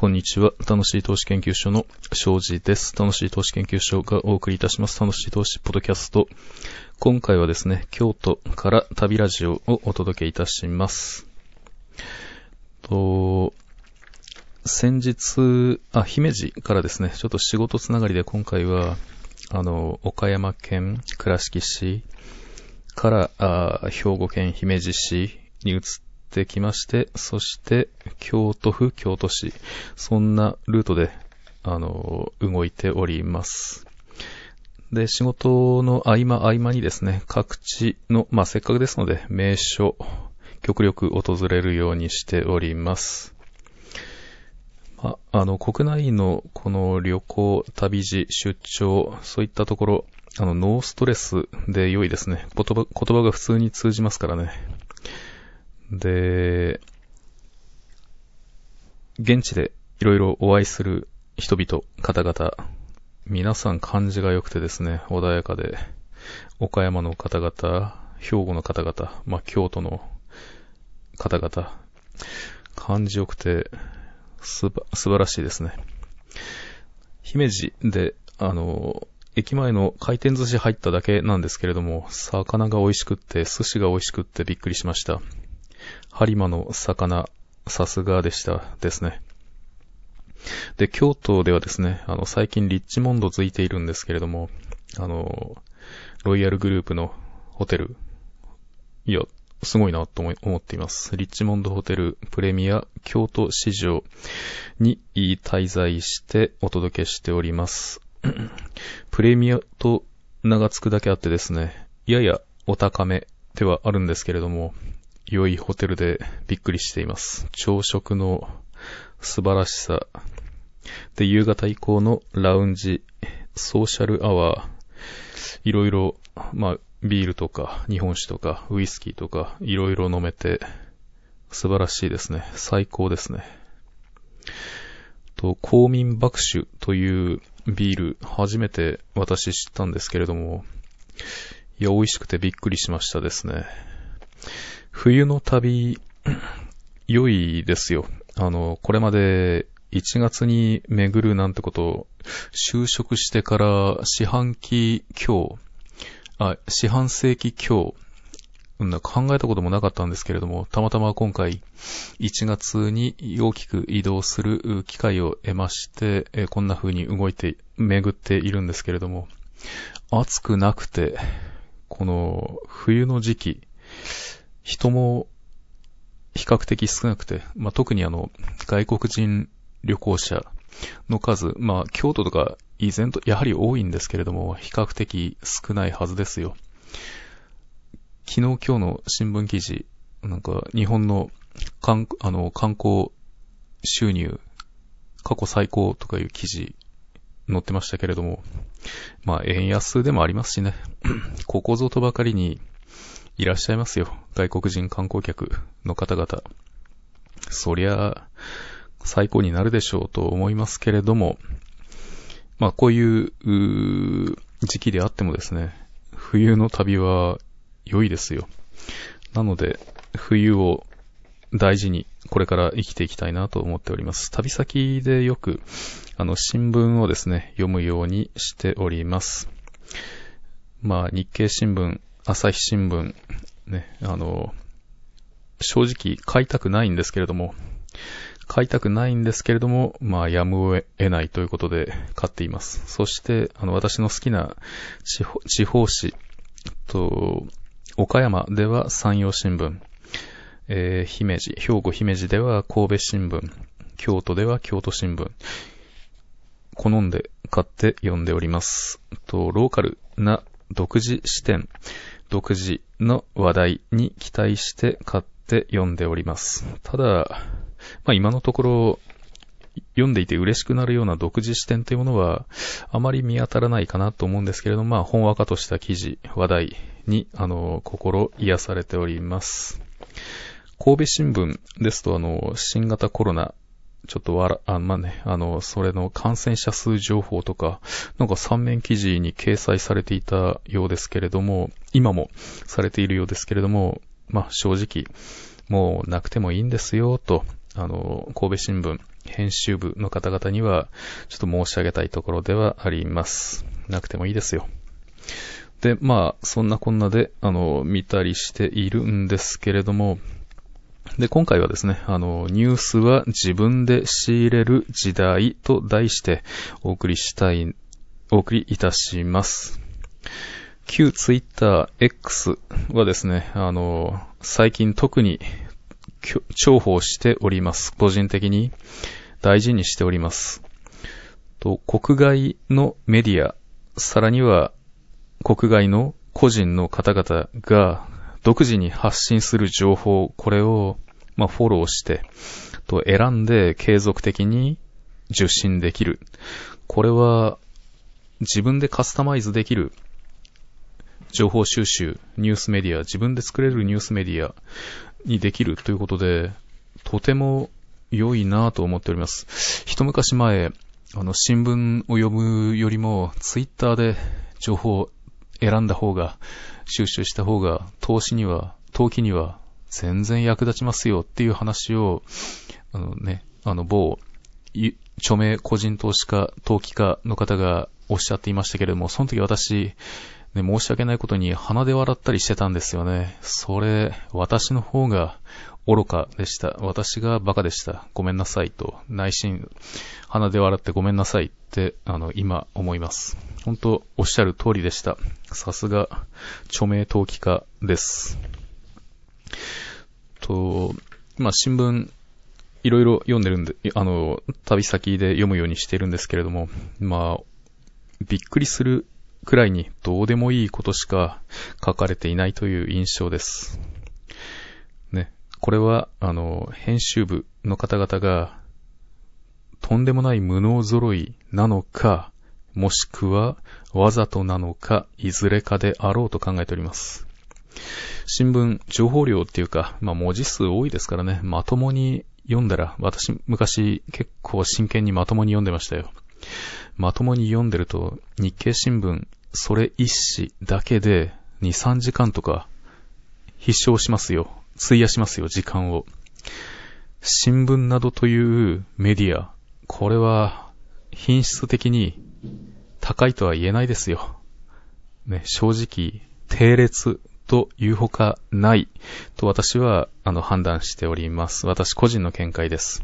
こんにちは。楽しい投資研究所の庄司です。楽しい投資研究所がお送りいたします。楽しい投資ポッドキャスト。今回はですね、京都から旅ラジオをお届けいたします。と、先日、あ、姫路からですね、ちょっと仕事つながりで今回は、あの、岡山県倉敷市から、あ兵庫県姫路市に移っててきまして、そして京都府京都市、そんなルートで、あの、動いております。で、仕事の合間合間にですね、各地の、まあ、せっかくですので、名所、極力訪れるようにしております。あ、あの、国内のこの旅行、旅路、出張、そういったところ、あの、ノーストレスで良いですね。言葉、言葉が普通に通じますからね。で、現地でいろいろお会いする人々、方々、皆さん感じが良くてですね、穏やかで、岡山の方々、兵庫の方々、まあ、京都の方々、感じ良くて、すば、素晴らしいですね。姫路で、あの、駅前の回転寿司入っただけなんですけれども、魚が美味しくって、寿司が美味しくってびっくりしました。播磨の魚、さすがでしたですね。で、京都ではですね、あの、最近リッチモンド付いているんですけれども、あの、ロイヤルグループのホテル、いや、すごいなと思っています。リッチモンドホテルプレミア京都市場に滞在してお届けしております。プレミアと名が付くだけあってですね、ややお高めではあるんですけれども、良いホテルでびっくりしています。朝食の素晴らしさ。で、夕方以降のラウンジ、ソーシャルアワー、いろいろ、まあ、ビールとか、日本酒とか、ウイスキーとか、いろいろ飲めて、素晴らしいですね。最高ですね。と、公民爆酒というビール、初めて私知ったんですけれども、いや、美味しくてびっくりしましたですね。冬の旅、良いですよ。あの、これまで1月に巡るなんてことを、就職してから四半期今日、あ、四半世紀今日、考えたこともなかったんですけれども、たまたま今回、1月に大きく移動する機会を得まして、こんな風に動いて、巡っているんですけれども、暑くなくて、この冬の時期、人も比較的少なくて、まあ、特にあの、外国人旅行者の数、まあ、京都とか依然とやはり多いんですけれども、比較的少ないはずですよ。昨日今日の新聞記事、なんか日本の観あの観光収入過去最高とかいう記事載ってましたけれども、まあ円安でもありますしね、ここぞとばかりにいらっしゃいますよ。外国人観光客の方々。そりゃ、最高になるでしょうと思いますけれども、まあこういう時期であってもですね、冬の旅は良いですよ。なので、冬を大事にこれから生きていきたいなと思っております。旅先でよく、あの、新聞をですね、読むようにしております。まあ、日経新聞、朝日新聞、ね、あの、正直買いたくないんですけれども、買いたくないんですけれども、まあ、やむを得ないということで買っています。そして、あの、私の好きな地方地方紙と、岡山では山陽新聞、えー、姫路、兵庫姫路では神戸新聞、京都では京都新聞、好んで買って読んでおります。と、ローカルな独自視点、独自の話題に期待して買って読んでおります。ただ、まあ今のところ、読んでいて嬉しくなるような独自視点というものは、あまり見当たらないかなと思うんですけれども、まあ、本話化とした記事、話題に、あの、心癒されております。神戸新聞ですと、あの、新型コロナちょっとわら、あ、まあね、あの、それの感染者数情報とか、なんか三面記事に掲載されていたようですけれども、今もされているようですけれども、まあ正直、もうなくてもいいんですよ、と、あの、神戸新聞、編集部の方々には、ちょっと申し上げたいところではあります。なくてもいいですよ。で、まあ、そんなこんなで、あの、見たりしているんですけれども、で、今回はですね、あの、ニュースは自分で仕入れる時代と題してお送りしたい、お送りいたします。旧ツイッター X はですね、あの、最近特に重宝しております。個人的に大事にしております。と、国外のメディア、さらには国外の個人の方々が独自に発信する情報、これを、まあ、フォローして、と選んで継続的に受信できる。これは自分でカスタマイズできる情報収集、ニュースメディア、自分で作れるニュースメディアにできるということで、とても良いなぁと思っております。一昔前、あの、新聞を読むよりも、ツイッターで情報を選んだ方が、収集した方が、投資には、投機には全然役立ちますよっていう話を、あのね、あの某、著名個人投資家、投機家の方がおっしゃっていましたけれども、その時私、ね、申し訳ないことに鼻で笑ったりしてたんですよね。それ、私の方が愚かでした。私がバカでした。ごめんなさいと、内心、鼻で笑ってごめんなさい、ってあの、今思います。本当、おっしゃる通りでした。さすが、著名投機家です。と、まあ、新聞、いろいろ読んでるんで、あの、旅先で読むようにしてるんですけれども、まあ、びっくりするくらいにどうでもいいことしか書かれていないという印象です。ね。これは、あの、編集部の方々が、とんでもない無能揃いなのか、もしくは、わざとなのか、いずれかであろうと考えております。新聞、情報量っていうか、まあ文字数多いですからね、まともに読んだら、私、昔結構真剣にまともに読んでましたよ。まともに読んでると、日経新聞、それ一紙だけで2、3時間とか必勝しますよ。費やしますよ、時間を。新聞などというメディア、これは品質的に高いとは言えないですよ。ね、正直、低劣というほかないと私はあの判断しております。私個人の見解です。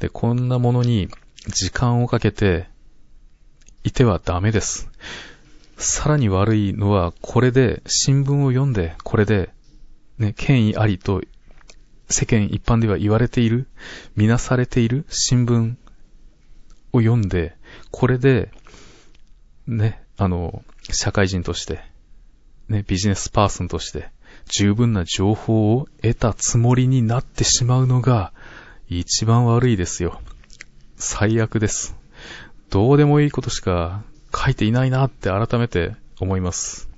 で、こんなものに時間をかけていてはダメです。さらに悪いのは、これで、新聞を読んで、これで、ね、権威ありと、世間一般では言われている、見なされている新聞を読んで、これで、ね、あの、社会人として、ね、ビジネスパーソンとして、十分な情報を得たつもりになってしまうのが、一番悪いですよ。最悪です。どうでもいいことしか書いていないなって改めて思います。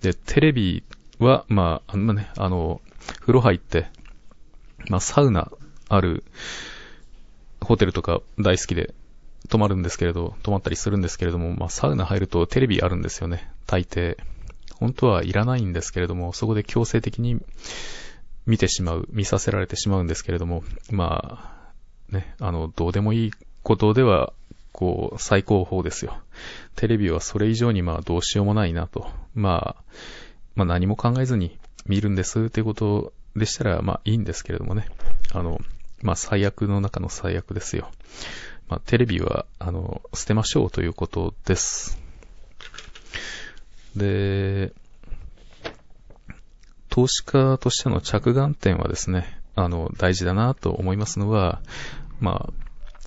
で、テレビは、まあ、あのね、あの、風呂入って、まあ、サウナあるホテルとか大好きで泊まるんですけれど、泊まったりするんですけれども、まあ、サウナ入るとテレビあるんですよね。大抵。本当はいらないんですけれども、そこで強制的に見てしまう、見させられてしまうんですけれども、まあ、ね、あの、どうでもいいことでは、こう、最高峰ですよ。テレビはそれ以上にまあどうしようもないなと。まあ、まあ何も考えずに見るんですってことでしたら、まあいいんですけれどもね。あの、まあ最悪の中の最悪ですよ。まあテレビは、あの、捨てましょうということです。で、投資家としての着眼点はですね、あの、大事だなと思いますのは、まあ、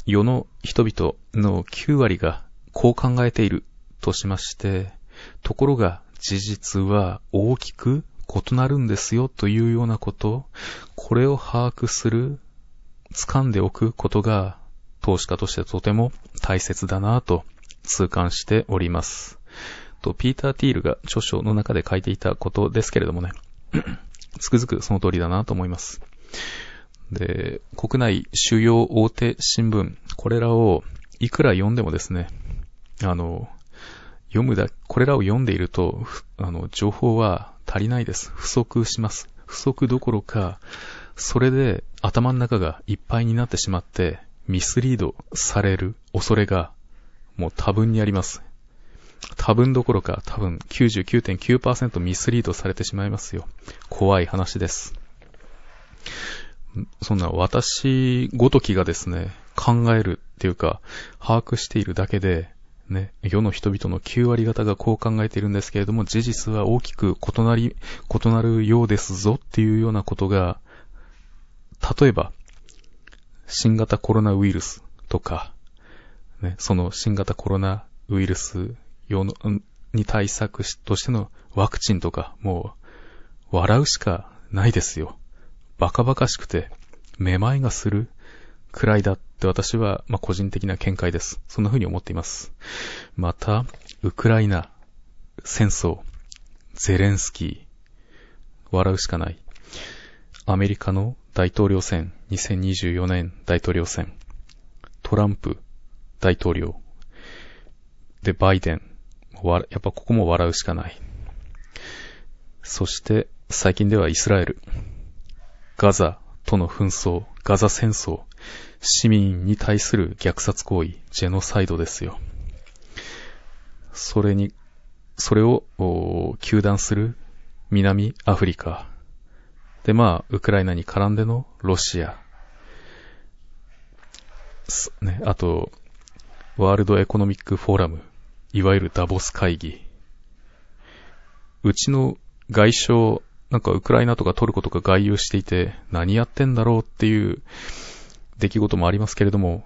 世の人々の9割がこう考えているとしまして、ところが事実は大きく異なるんですよというようなこと、これを把握する、掴んでおくことが投資家としてとても大切だなと痛感しております。と、ピーター・ティールが著書の中で書いていたことですけれどもね、つくづくその通りだなと思います。で、国内主要大手新聞、これらをいくら読んでもですね、あの、読むだ、これらを読んでいると、あの、情報は足りないです。不足します。不足どころか、それで頭の中がいっぱいになってしまって、ミスリードされる恐れがもう多分にあります。多分どころか多分99.9%ミスリードされてしまいますよ。怖い話です。そんな私ごときがですね、考えるっていうか、把握しているだけで、ね、世の人々の9割方がこう考えているんですけれども、事実は大きく異なり、異なるようですぞっていうようなことが、例えば、新型コロナウイルスとか、ね、その新型コロナウイルス用の、に対策としてのワクチンとか、もう、笑うしかないですよ。バカバカしくて、めまいがするくらいだって私は、まあ、個人的な見解です。そんな風に思っています。また、ウクライナ戦争、ゼレンスキー、笑うしかない。アメリカの大統領選、2024年大統領選、トランプ大統領、で、バイデン、やっぱここも笑うしかない。そして、最近ではイスラエル、ガザとの紛争、ガザ戦争、市民に対する虐殺行為、ジェノサイドですよ。それに、それを、求断する南アフリカ。で、まあ、ウクライナに絡んでのロシア。ね、あと、ワールドエコノミックフォーラム、いわゆるダボス会議。うちの外相、なんかウクライナとかトルコとか外遊していて、何やってんだろうっていう出来事もありますけれども、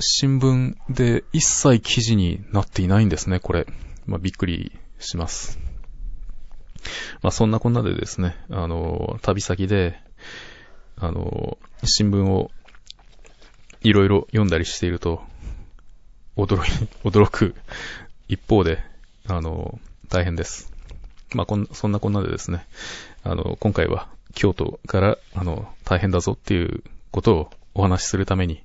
新聞で一切記事になっていないんですね、これ。まあ、びっくりします。まあ、そんなこんなでですね、あの、旅先で、あの、新聞をいろいろ読んだりしていると、驚い、驚く一方で、あの、大変です。まあ、こん、そんなこんなでですね、あの、今回は京都から、あの、大変だぞっていうことをお話しするために、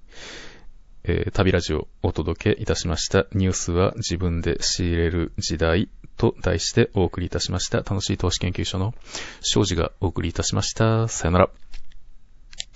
えー、旅ラジオをお届けいたしました。ニュースは自分で仕入れる時代と題してお送りいたしました。楽しい投資研究所の庄司がお送りいたしました。さよなら。